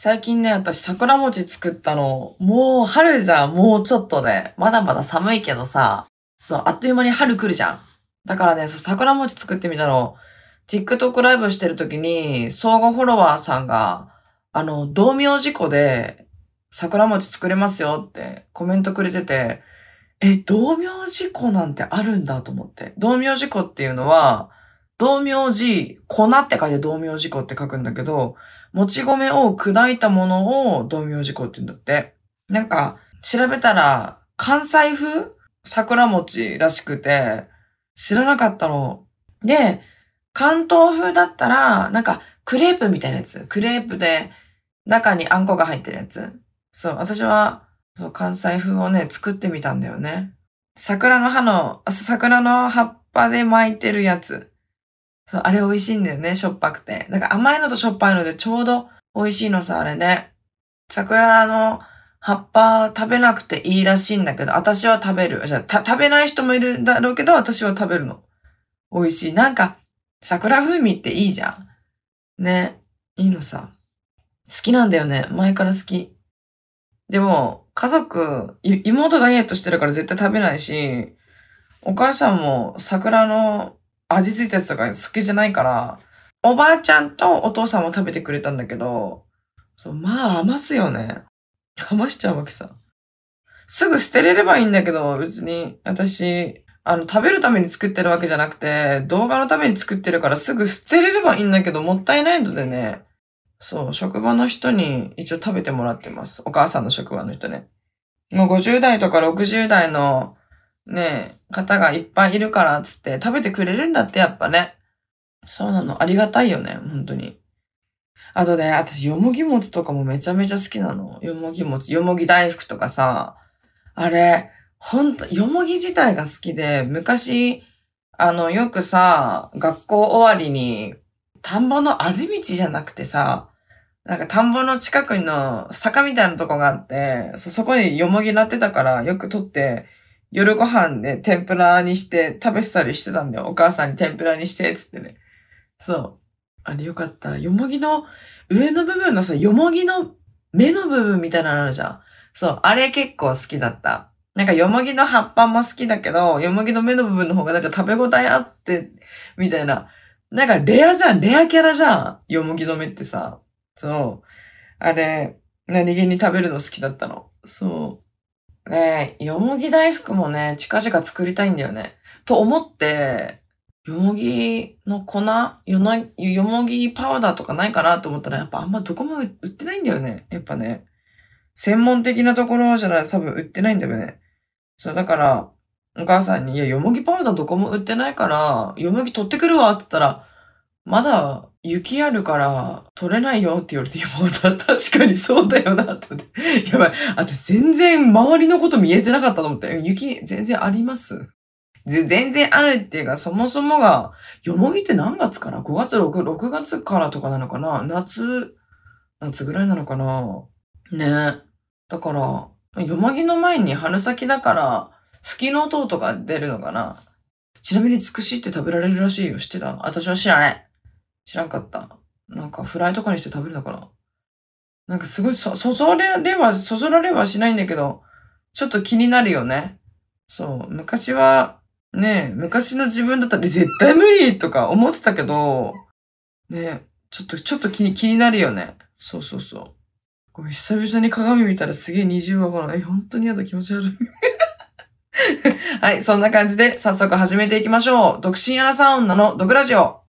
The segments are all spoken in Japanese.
最近ね、私桜餅作ったの。もう春じゃん。もうちょっとね。まだまだ寒いけどさ。そう、あっという間に春来るじゃん。だからね、そう桜餅作ってみたの。TikTok ライブしてる時に、相互フォロワーさんが、あの、同名事故で、桜餅作れますよってコメントくれてて、え、同名事故なんてあるんだと思って。同名事故っていうのは、同名字、粉って書いて同名事故って書くんだけど、もち米を砕いたものを道明寺粉って言うんだって。なんか、調べたら、関西風桜餅らしくて、知らなかったの。で、関東風だったら、なんか、クレープみたいなやつ。クレープで、中にあんこが入ってるやつ。そう、私は、そう、関西風をね、作ってみたんだよね。桜の葉の、桜の葉っぱで巻いてるやつ。そう、あれ美味しいんだよね、しょっぱくて。だから甘いのとしょっぱいのでちょうど美味しいのさ、あれね。桜の葉っぱ食べなくていいらしいんだけど、私は食べる。じゃあ、食べない人もいるんだろうけど、私は食べるの。美味しい。なんか、桜風味っていいじゃん。ね。いいのさ。好きなんだよね。前から好き。でも、家族、妹ダイエットしてるから絶対食べないし、お母さんも桜の味付いたやつとか好きじゃないから、おばあちゃんとお父さんも食べてくれたんだけど、そ、まあ余すよね。余しちゃうわけさ。すぐ捨てれればいいんだけど、別に私、あの、食べるために作ってるわけじゃなくて、動画のために作ってるからすぐ捨てれればいいんだけど、もったいないのでね、そう、職場の人に一応食べてもらってます。お母さんの職場の人ね。もう50代とか60代のね、方がいっぱいいるからつって食べてくれるんだってやっぱね。そうなの。ありがたいよね。本当に。あとね、私、よもぎ餅とかもめちゃめちゃ好きなの。よもぎ餅、よもぎ大福とかさ。あれ、ほんと、よもぎ自体が好きで、昔、あの、よくさ、学校終わりに、田んぼのあぜ道じゃなくてさ、なんか田んぼの近くの坂みたいなとこがあって、そ、そこによもぎなってたからよく取って、夜ご飯で天ぷらにして食べてたりしてたんだよ。お母さんに天ぷらにして、つってね。そう。あれよかった。よもぎの上の部分のさ、よもぎの目の部分みたいなのあるじゃん。そう。あれ結構好きだった。なんかよもぎの葉っぱも好きだけど、よもぎの目の部分の方がなんか食べ応えあって、みたいな。なんかレアじゃん。レアキャラじゃん。よもぎの目ってさ。そう。あれ、何気に食べるの好きだったの。そう。ねえよもぎ大福もね、近々作りたいんだよね。と思って、よもぎの粉よな、よもぎパウダーとかないかなと思ったら、やっぱあんまどこも売ってないんだよね。やっぱね。専門的なところじゃないと多分売ってないんだよね。そう、だから、お母さんに、いや、よもぎパウダーどこも売ってないから、よもぎ取ってくるわって言ったら、まだ雪あるから取れないよって言われて、いや、まだ確かにそうだよなって。やばい。私全然周りのこと見えてなかったと思って。雪全然あります？全然あるっていうか、そもそもが、よもぎって何月かな ?5 月、6、6月からとかなのかな？夏、夏ぐらいなのかな？ねだから、よもぎの前に春先だから、吹きの音とか出るのかな？ちなみにつくしって食べられるらしいよ。知ってた？私は知らない。知らんかった。なんかフライとかにして食べるのかななんかすごいそ、そそれれは、そそられはしないんだけど、ちょっと気になるよね。そう。昔は、ね昔の自分だったら絶対無理とか思ってたけど、ねちょっと、ちょっと気に、気になるよね。そうそうそう。これ久々に鏡見たらすげえ二重はほら、え、本当に嫌だ気持ち悪い。はい、そんな感じで早速始めていきましょう。独身アラサー女の毒ラジオ。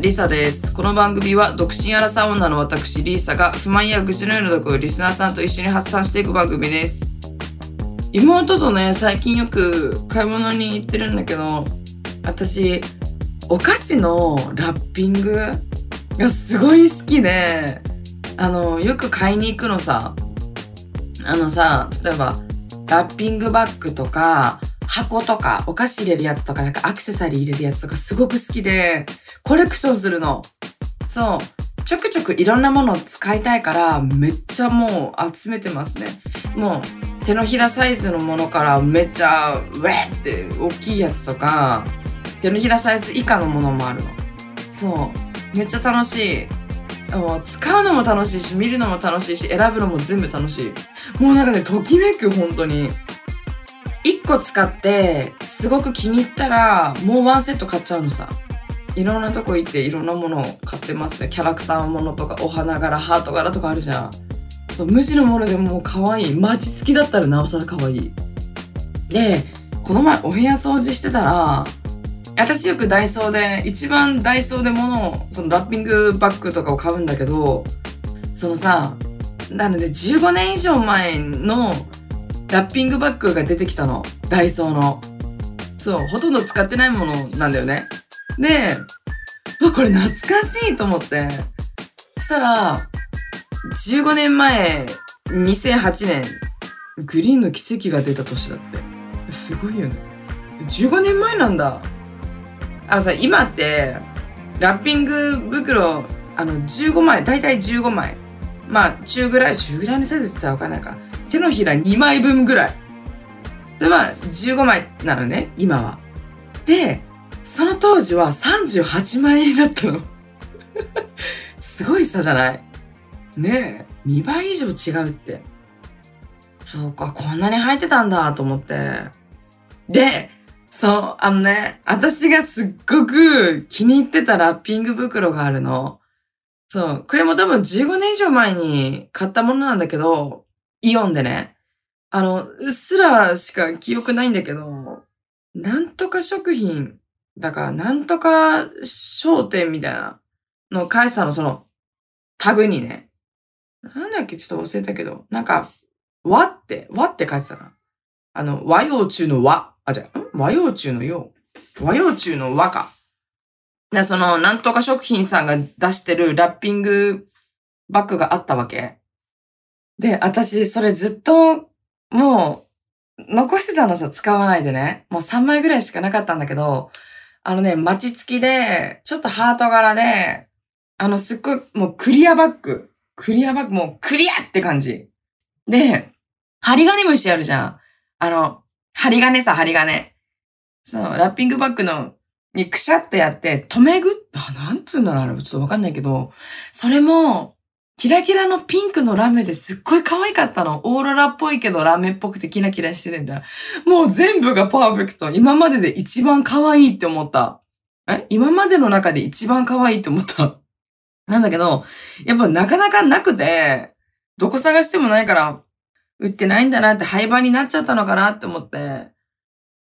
リサです。この番組は、独身アラサー女の私、リーサが、不満や愚痴のような毒をリスナーさんと一緒に発散していく番組です。妹とね、最近よく買い物に行ってるんだけど、私、お菓子のラッピングがすごい好きで、あの、よく買いに行くのさ。あのさ、例えば、ラッピングバッグとか、箱とか、お菓子入れるやつとか、なんかアクセサリー入れるやつとかすごく好きで、コレクションするの。そう。ちょくちょくいろんなものを使いたいから、めっちゃもう集めてますね。もう手のひらサイズのものからめっちゃウェーって大きいやつとか、手のひらサイズ以下のものもあるの。そう。めっちゃ楽しい。もう使うのも楽しいし、見るのも楽しいし、選ぶのも全部楽しい。もうなんかね、ときめく、本当に。一個使って、すごく気に入ったら、もうワンセット買っちゃうのさ。いろんなとこ行っていろんなものを買ってますね。キャラクターものとか、お花柄、ハート柄とかあるじゃん。無地のものでも可愛い。マチ付きだったらなおさら可愛い。で、この前お部屋掃除してたら、私よくダイソーで、一番ダイソーで物を、そのラッピングバッグとかを買うんだけど、そのさ、なので15年以上前のラッピングバッグが出てきたの。ダイソーの。そう、ほとんど使ってないものなんだよね。で、わ、これ懐かしいと思って。そしたら、15年前、2008年、グリーンの奇跡が出た年だって。すごいよね。15年前なんだ。あのさ、今って、ラッピング袋、あの、15枚、だいたい15枚。まあ、中ぐらい、中ぐらいのサイズってさ、わかんないか。手のひら2枚分ぐらい。で、まあ、15枚なのね、今は。で、その当時は38万円だったの。すごい差じゃない？ねえ、2倍以上違うって。そうか、こんなに入ってたんだと思って。で、そう、あのね、私がすっごく気に入ってたラッピング袋があるの。そう、これも多分15年以上前に買ったものなんだけど、イオンでね。あの、うっすらしか記憶ないんだけど、なんとか食品、だからなんとか商店みたいなの返さのそのタグにね、なんだっけちょっと忘れたけど、なんか、和って、和って書いてたな。あの、和洋中の和。あ、じゃあ、和洋中の洋？和洋中の和か。で、その、なんとか食品さんが出してるラッピングバッグがあったわけ。で、私、それずっと、もう、残してたのさ、使わないでね。もう3枚ぐらいしかなかったんだけど、あのね、待ち付きで、ちょっとハート柄で、あの、すっごい、もうクリアバッグ。クリアバッグ、もうクリアって感じ。で、針金虫あるじゃん。あの、針金さ、針金。そう、ラッピングバッグの、にくしゃってやって、止めぐあ、なんつうんだろう、あれ、ちょっとわかんないけど、それも、キラキラのピンクのラメですっごい可愛かったの。オーロラっぽいけどラメっぽくてキラキラしてるんだ。もう全部がパーフェクト。今までで一番可愛いって思った。え？今までの中で一番可愛いって思った？なんだけど、やっぱなかなかなくて、どこ探してもないから、売ってないんだなって廃盤になっちゃったのかなって思って。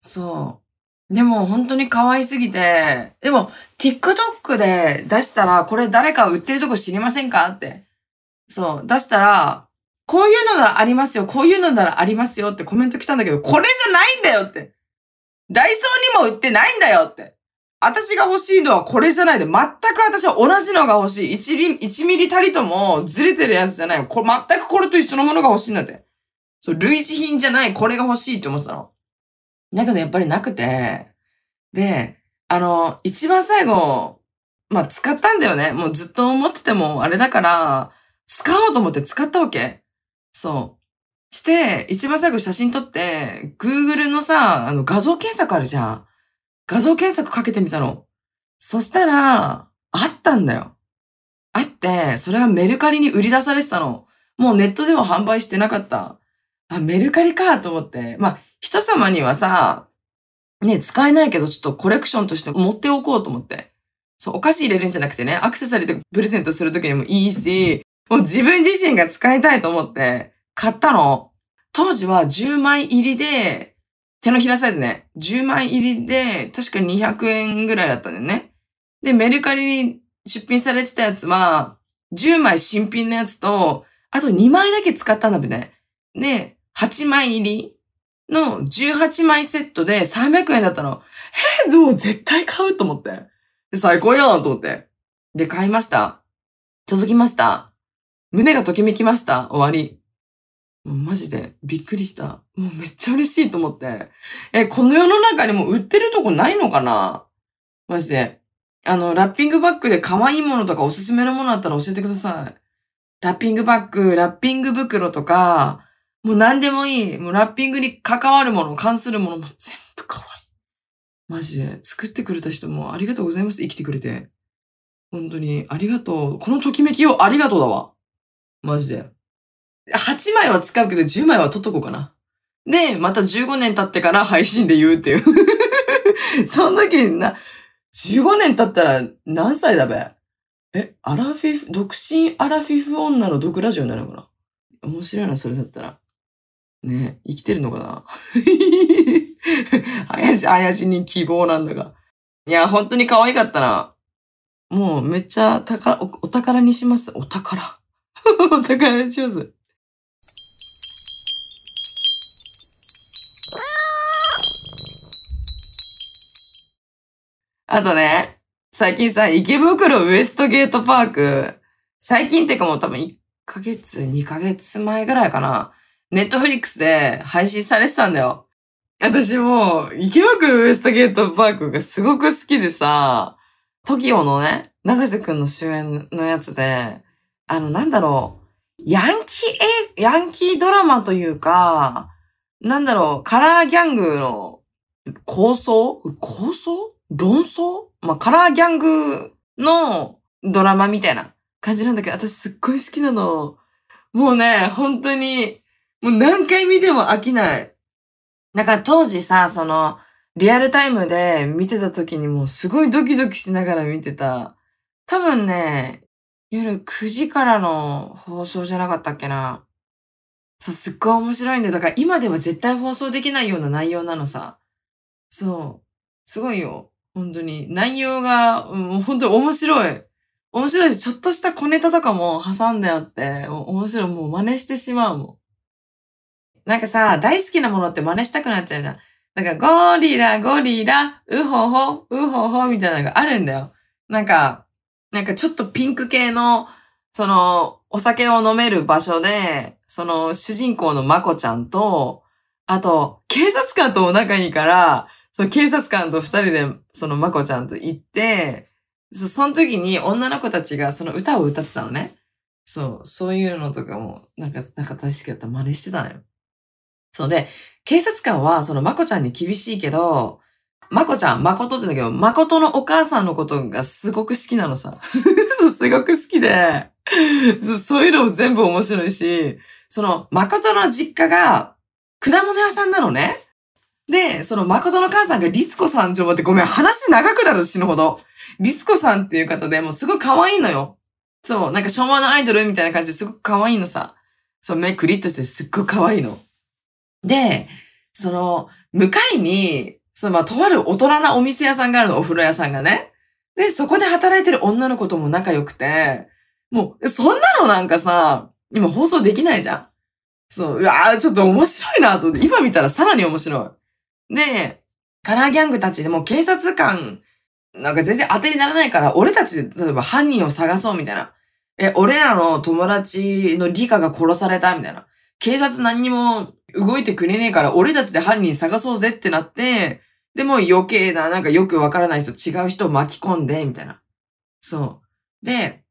そう。でも本当に可愛すぎて、でも TikTok で出したらこれ誰か売ってるとこ知りませんかってそう、出したら、こういうのならありますよ、こういうのならありますよってコメント来たんだけど、これじゃないんだよって。ダイソーにも売ってないんだよって。私が欲しいのはこれじゃないで、全く私は同じのが欲しい。1ミリ、1ミリたりともずれてるやつじゃない。これ、全くこれと一緒のものが欲しいんだって。そう、類似品じゃない、これが欲しいって思ってたの。だけどやっぱりなくて、で、あの、一番最後、まあ、使ったんだよね。もうずっと思っててもあれだから、使おうと思って使ったわけ。そう。して、一番最後写真撮って、Google のさ、あの画像検索あるじゃん。画像検索かけてみたの。そしたら、あったんだよ。あって、それがメルカリに売り出されてたの。もうネットでは販売してなかった。あ、メルカリかと思って。まあ、人様にはさ、ね、使えないけど、ちょっとコレクションとして持っておこうと思って。そう、お菓子入れるんじゃなくてね、アクセサリーでプレゼントするときにもいいし、もう自分自身が使いたいと思って買ったの。当時は10枚入りで、手のひらサイズね。10枚入りで、確か200円ぐらいだったんだよね。で、メルカリに出品されてたやつは、10枚新品のやつと、あと2枚だけ使ったんだべね。で、8枚入りの18枚セットで300円だったの。えー、でも絶対買うと思って。最高やんと思って。で、買いました。届きました。胸がときめきました。終わり。もうマジでびっくりした。もうめっちゃ嬉しいと思って。え、この世の中にも売ってるとこないのかな？マジで。あの、ラッピングバッグで可愛いものとかおすすめのものあったら教えてください。ラッピングバッグ、ラッピング袋とか、もう何でもいい。もうラッピングに関わるもの、関するものも全部可愛い。マジで。作ってくれた人もありがとうございます。生きてくれて。本当に、ありがとう。このときめきをありがとうだわ。マジで。8枚は使うけど10枚は取っとこうかな。で、また15年経ってから配信で言うっていう。その時な、15年経ったら何歳だべ？え、アラフィフ、独身アラフィフ女の毒ラジオになるのかな？面白いな、それだったら。ね生きてるのかな？怪し、怪しに希望なんだが。いや、本当に可愛かったな。もうめっちゃ宝お、お宝にします。お宝。お宝にします。あとね、最近さ、池袋ウエストゲートパーク、最近ってかもう多分1ヶ月、2ヶ月前ぐらいかな。ネットフリックスで配信されてたんだよ。私も、池袋ウエストゲートパークがすごく好きでさ、TOKIO のね、長瀬くんの主演のやつで、あの、なんだろう、ヤンキー、え、ヤンキードラマというか、なんだろう、カラーギャングの構想？構想？論争？まあ、カラーギャングのドラマみたいな感じなんだけど、私すっごい好きなの。もうね、本当に、もう何回見ても飽きない。なんか当時さ、その、リアルタイムで見てた時にもうすごいドキドキしながら見てた。多分ね、夜9時からの放送じゃなかったっけな。そう、すっごい面白いんだよ。だから今では絶対放送できないような内容なのさ。そう。すごいよ。本当に。内容が、うん、本当に面白い。面白いです。ちょっとした小ネタとかも挟んであって、面白い。もう真似してしまうもん。なんかさ、大好きなものって真似したくなっちゃうじゃん。なんか、ゴリラ、ゴリラ、ウホホ、ウホホみたいなのがあるんだよ。なんか、なんかちょっとピンク系の、その、お酒を飲める場所で、その、主人公のまこちゃんと、あと、警察官とも仲いいから、その警察官と二人で、そのまこちゃんと行って、そその時に女の子たちがその歌を歌ってたのね。そう、そういうのとかも、なんか、なんか大好きだった真似してたのよ。そうで、警察官はそのまこちゃんに厳しいけど、まこちゃん、まことってんだけど、まことのお母さんのことがすごく好きなのさ。すごく好きで、そういうのも全部面白いし、その、まことの実家が果物屋さんなのね。で、その誠の母さんが律子さんちょ、待ってごめん、話長くなる死ぬほど。律子さんっていう方でもうすごい可愛いのよ。そう、なんか昭和のアイドルみたいな感じですごく可愛いのさ。そう、目クリッとしてすっごい可愛いの。で、その、向かいに、その、まあ、とある大人なお店屋さんがあるの、お風呂屋さんがね。で、そこで働いてる女の子とも仲良くて、もう、そんなのなんかさ、今放送できないじゃん。そう、うわーちょっと面白いなと、今見たらさらに面白い。で、カラーギャングたちでも警察官、なんか全然当てにならないから、俺たちで、例えば犯人を探そうみたいな。え、俺らの友達の理科が殺されたみたいな。警察何にも動いてくれねえから、俺たちで犯人探そうぜってなって、でも余計な、なんかよくわからない人、違う人を巻き込んで、みたいな。そう。で、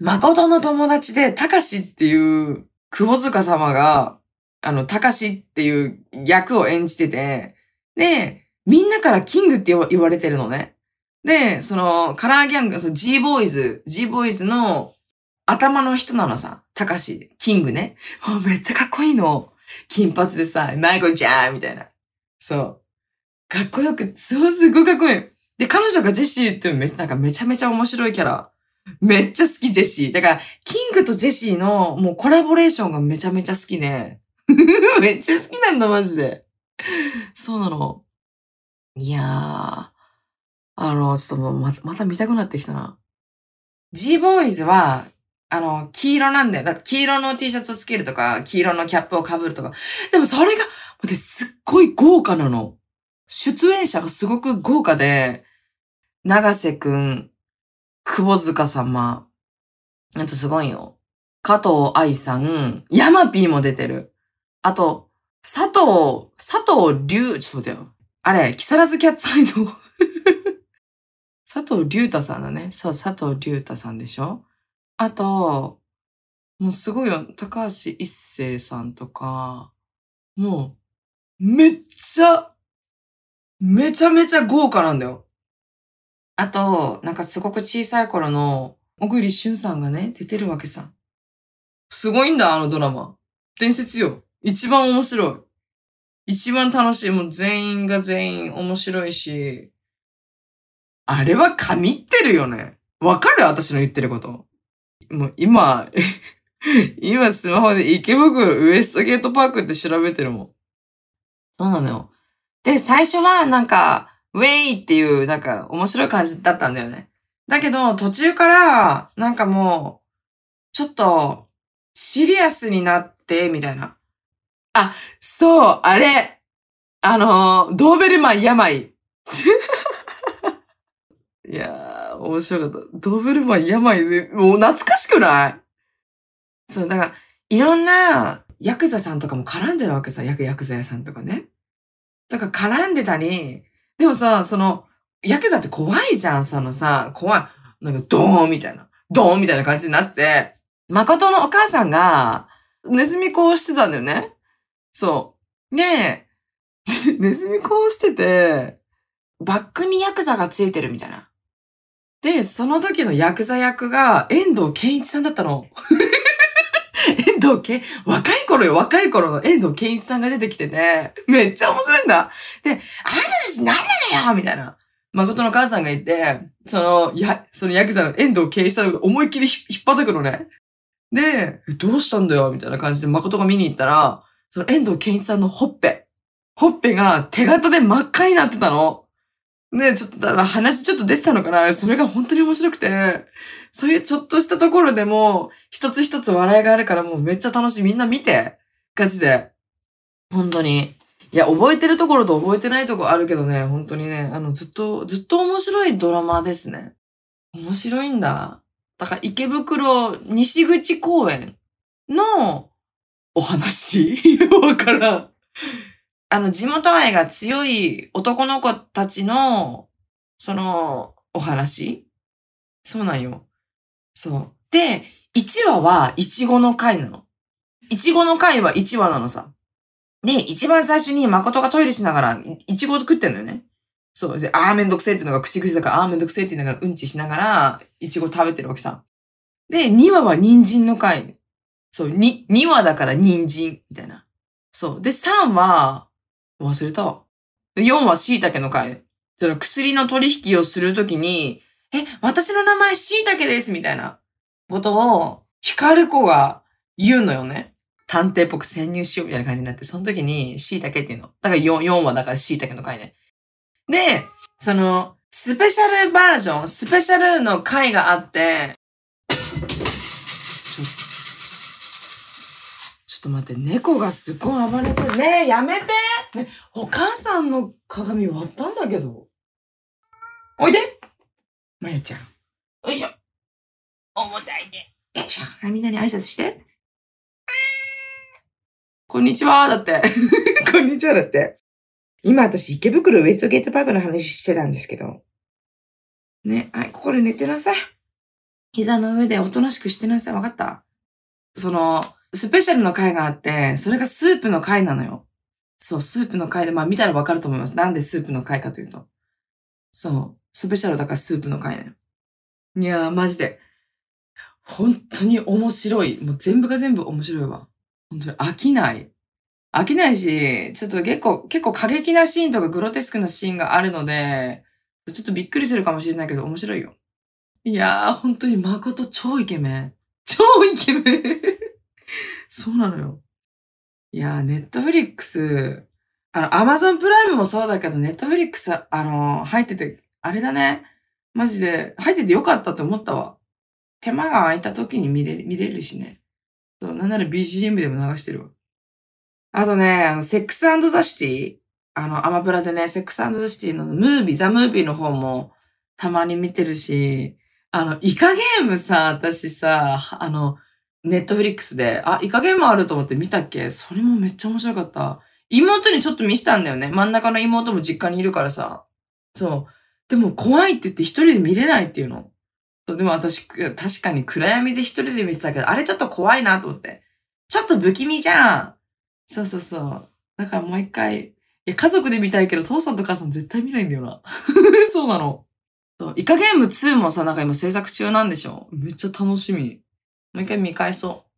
誠の友達で、たかしっていう、窪塚様が、あの、たかしっていう役を演じてて、で、みんなからキングって言われてるのね。で、その、カラーギャング、その G ボーイズ、G ボーイズの頭の人なのさ。たかし、キングね。めっちゃかっこいいの。金髪でさ、マイコちゃんみたいな。そう。かっこよく、そうすごいかっこいい。で、彼女がジェシーってめなんかめちゃめちゃ面白いキャラ。めっちゃ好き、ジェシー。だから、キングとジェシーのもうコラボレーションがめちゃめちゃ好きね。めっちゃ好きなんだ、マジで。そうなの。いやー。あの、ちょっともうままた見たくなってきたな。G ボーイズは、あの、黄色なんだよ。だから黄色の T シャツをつけるとか、黄色のキャップを被るとか。でもそれが、すっごい豪華なの。出演者がすごく豪華で、長瀬くん、窪塚様、あとすごいよ。加藤愛さん、ヤマピーも出てる。あと、佐藤、佐藤龍、ちょっと待ってよ。あれ、木更津キャッツアイの 佐藤龍太さんだね。そう、佐藤龍太さんでしょ？あと、もうすごいよ。高橋一生さんとか、もう、めっちゃ、めちゃめちゃ豪華なんだよ。あと、なんかすごく小さい頃の小栗旬さんがね、出てるわけさ。すごいんだ、あのドラマ。伝説よ。一番面白い。一番楽しい。もう全員が全員面白いし、あれは神ってるよね。わかる？私の言ってること。もう今、今スマホで池袋ウエストゲートパークって調べてるもん。そうなのよ。で、最初はなんか、ウェイっていうなんか面白い感じだったんだよね。だけど途中からなんかもう、ちょっとシリアスになって、みたいな。あ、そう、あれ。あの、ドーベルマン病。いやー、面白かった。ドーベルマン病で、もう懐かしくない？そう、だから、いろんなヤクザさんとかも絡んでるわけさ、ヤクザ屋さんとかね。だから絡んでたり、でもさ、その、ヤクザって怖いじゃん、そのさ、怖い。なんかドーンみたいな、ドーンみたいな感じになって、誠のお母さんが、ネズミ子をしてたんだよね。そう。で、ネズミ子をしてて、バックにヤクザがついてるみたいな。で、その時のヤクザ役が遠藤健一さんだったの。遠藤健、若い頃よ、若い頃の遠藤健一さんが出てきてて、めっちゃ面白いんだ。で、あなたたち何なのよみたいな。誠の母さんが言って、その、や、そのヤクザの遠藤健一さんのこと思いっきり引っ張ってくのね。で、どうしたんだよみたいな感じで誠が見に行ったら、その遠藤健一さんのほっぺ。ほっぺが手形で真っ赤になってたの。ねちょっと、だから話ちょっと出てたのかなそれが本当に面白くて、そういうちょっとしたところでも、一つ一つ笑いがあるからもうめっちゃ楽しい。みんな見て。ガチで。本当に。いや、覚えてるところと覚えてないとこあるけどね、本当にね、あの、ずっと、ずっと面白いドラマですね。面白いんだ。だから池袋西口公園のお話 わからん。あの、地元愛が強い男の子たちの、その、お話？そうなんよ。そう。で、1話は、いちごの回なの。いちごの回は1話なのさ。で、一番最初に誠がトイレしながら、いちご食ってんのよね。そう。で、あーめんどくせえってのが口癖だから、あーめんどくせえって言いながらうんちしながら、いちご食べてるわけさ。で、2話は人参の回。そう、2、2話だから人参、みたいな。そう。で、3話、忘れたわ。4は椎茸の回。その薬の取引をするときに、え、私の名前椎茸ですみたいなことを、光子が言うのよね。探偵っぽく潜入しようみたいな感じになって、その時に椎茸っていうの。だから 4, 4話だから椎茸の回ね。で、その、スペシャルバージョン、スペシャルの回があって、ちょちょっと待って、猫がすっごい暴れてる。ねえ、やめてね、お母さんの鏡割ったんだけど。おいでまゆちゃん。よいしょ。重たいね。よいしょ。みんなに挨拶して。こんにちは、だって。こんにちは、だって。今私池袋ウエストゲートパークの話してたんですけど。ね、はい、ここで寝てなさい。膝の上でおとなしくしてなさい。わかった？その、スペシャルの回があって、それがスープの回なのよ。そう、スープの回で、まあ見たらわかると思います。なんでスープの回かというと。そう、スペシャルだからスープの回ね。いやー、マジで。本当に面白い。もう全部が全部面白いわ。本当に飽きない。飽きないし、ちょっと結構、結構過激なシーンとかグロテスクなシーンがあるので、ちょっとびっくりするかもしれないけど面白いよ。いやー、本当に誠超イケメン。超イケメンそうなのよ。いや、ネットフリックス、あの、アマゾンプライムもそうだけど、ネットフリックス、あの、入ってて、あれだね。マジで、入っててよかったって思ったわ。手間が空いた時に見れる、見れるしね。そう、なんなら BGM でも流してるわ。あとね、あの、セックスザシティあの、アマプラでね、セックスザシティのムービー、ザムービーの方もたまに見てるし、あの、イカゲームさ、私さ、あの、ネットフリックスで、あ、イカゲームあると思って見たっけ？それもめっちゃ面白かった。妹にちょっと見したんだよね。真ん中の妹も実家にいるからさ。そう。でも怖いって言って一人で見れないっていうの。そうでも私、確かに暗闇で一人で見てたけど、あれちょっと怖いなと思って。ちょっと不気味じゃん。そうそうそう。だからもう一回、いや、家族で見たいけど、父さんと母さん絶対見ないんだよな。そうなの。そう、イカゲーム2もさ、なんか今制作中なんでしょめっちゃ楽しみ。もう一回見返そう。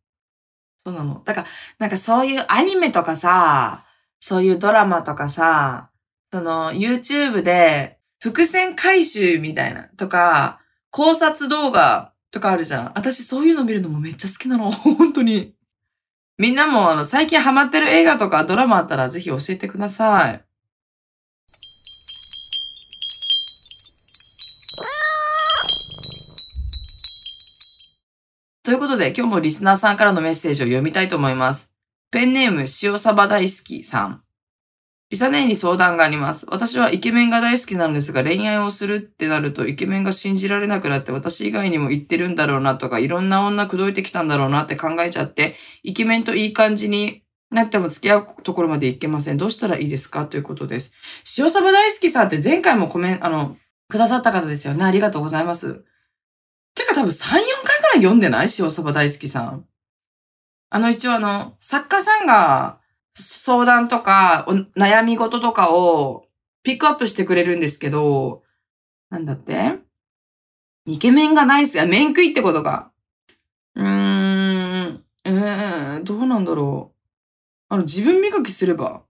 そうなの。だから、なんかそういうアニメとかさ、そういうドラマとかさ、その YouTube で伏線回収みたいなとか、考察動画とかあるじゃん。私そういうの見るのもめっちゃ好きなの。本当に。みんなもあの最近ハマってる映画とかドラマあったらぜひ教えてください。ということで、今日もリスナーさんからのメッセージを読みたいと思います。ペンネーム、塩サバ大好きさん。リサネーに相談があります。私はイケメンが大好きなんですが、恋愛をするってなるとイケメンが信じられなくなって私以外にも言ってるんだろうなとか、いろんな女口説いてきたんだろうなって考えちゃって、イケメンといい感じになっても付き合うところまでいけません。どうしたらいいですか？ということです。塩サバ大好きさんって前回もコメント、あの、くださった方ですよね。ありがとうございます。てか多分3、4回読んでない？塩サバ大好きさん。あの一応あの、作家さんが相談とか、悩み事とかをピックアップしてくれるんですけど、なんだって？イケメンがないっすよ。面食いってことか。うーん、えー、どうなんだろう。あの、自分磨きすれば。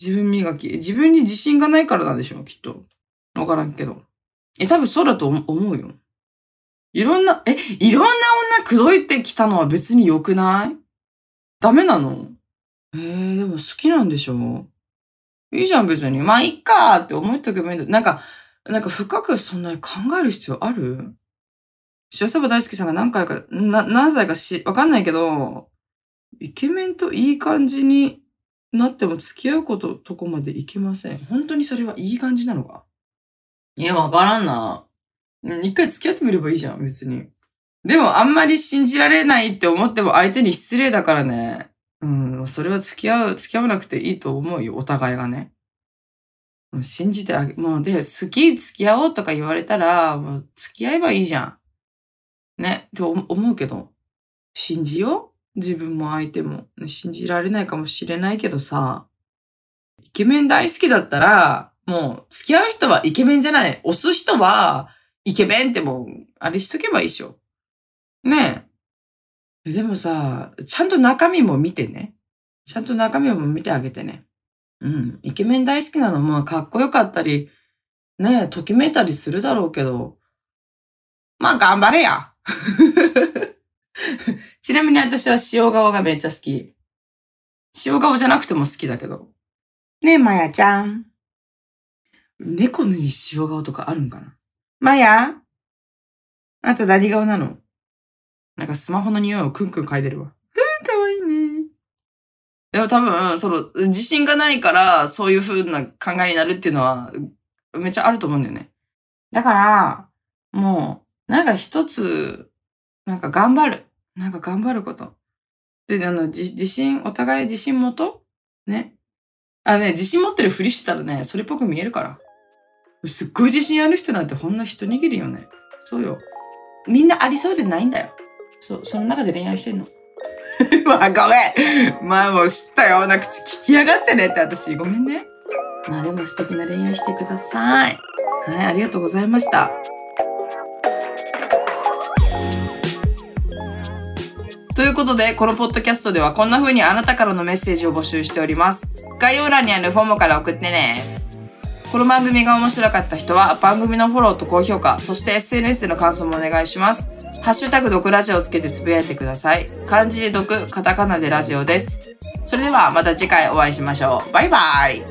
自分磨き。自分に自信がないからなんでしょう、きっと。わからんけど。え、多分そうだと思うよ。いろんな、え、いろんな女口説いてきたのは別に良くない？ダメなの？えー、でも好きなんでしょ？いいじゃん別に。まあ、いっかーって思っとけばいいんだ。なんか、なんか深くそんなに考える必要ある？塩サバ大好きさんが何回か、な、何歳かし、わかんないけど、イケメンといい感じになっても付き合うこと、とこまでいけません。本当にそれはいい感じなのか？いや、わからんな。一回付き合ってみればいいじゃん、別に。でもあんまり信じられないって思っても相手に失礼だからね。うん、それは付き合う、付き合わなくていいと思うよ、お互いがね。信じてあげ、もうで、好き付き合おうとか言われたら、もう付き合えばいいじゃん。ね、って思うけど、信じよう？自分も相手も。信じられないかもしれないけどさ、イケメン大好きだったら、もう付き合う人はイケメンじゃない。押す人は、イケメンってもう、あれしとけばいいでしょ。ねえ。でもさ、ちゃんと中身も見てね。ちゃんと中身も見てあげてね。うん。イケメン大好きなのもかっこよかったり、ねえ、ときめいたりするだろうけど、まあ頑張れや。ちなみに私は塩顔がめっちゃ好き。塩顔じゃなくても好きだけど。ねえ、まやちゃん。猫に塩顔とかあるんかな？まやあなた何顔なの？なんかスマホの匂いをクンクン嗅いでるわ。うん、かわいいね。でも多分、その、自信がないから、そういう風な考えになるっていうのは、めっちゃあると思うんだよね。だから、もう、なんか一つ、なんか頑張る。なんか頑張ること。で、あの、自信、お互い自信持とね。あのね、自信持ってるふりしてたらね、それっぽく見えるから。すっごい自信ある人なんてほんの一握りよね。そうよ。みんなありそうでないんだよ。そう、その中で恋愛してんの。まあごめん。まあもう知ったような口聞きやがってねって私ごめんね。まあでも素敵な恋愛してください。はい、ありがとうございました。ということで、このポッドキャストではこんな風にあなたからのメッセージを募集しております。概要欄にあるフォームから送ってね。この番組が面白かった人は番組のフォローと高評価、そして SNS での感想もお願いします。ハッシュタグ毒ラジオをつけてつぶやいてください。漢字で毒、カタカナでラジオです。それではまた次回お会いしましょう。バイバイ。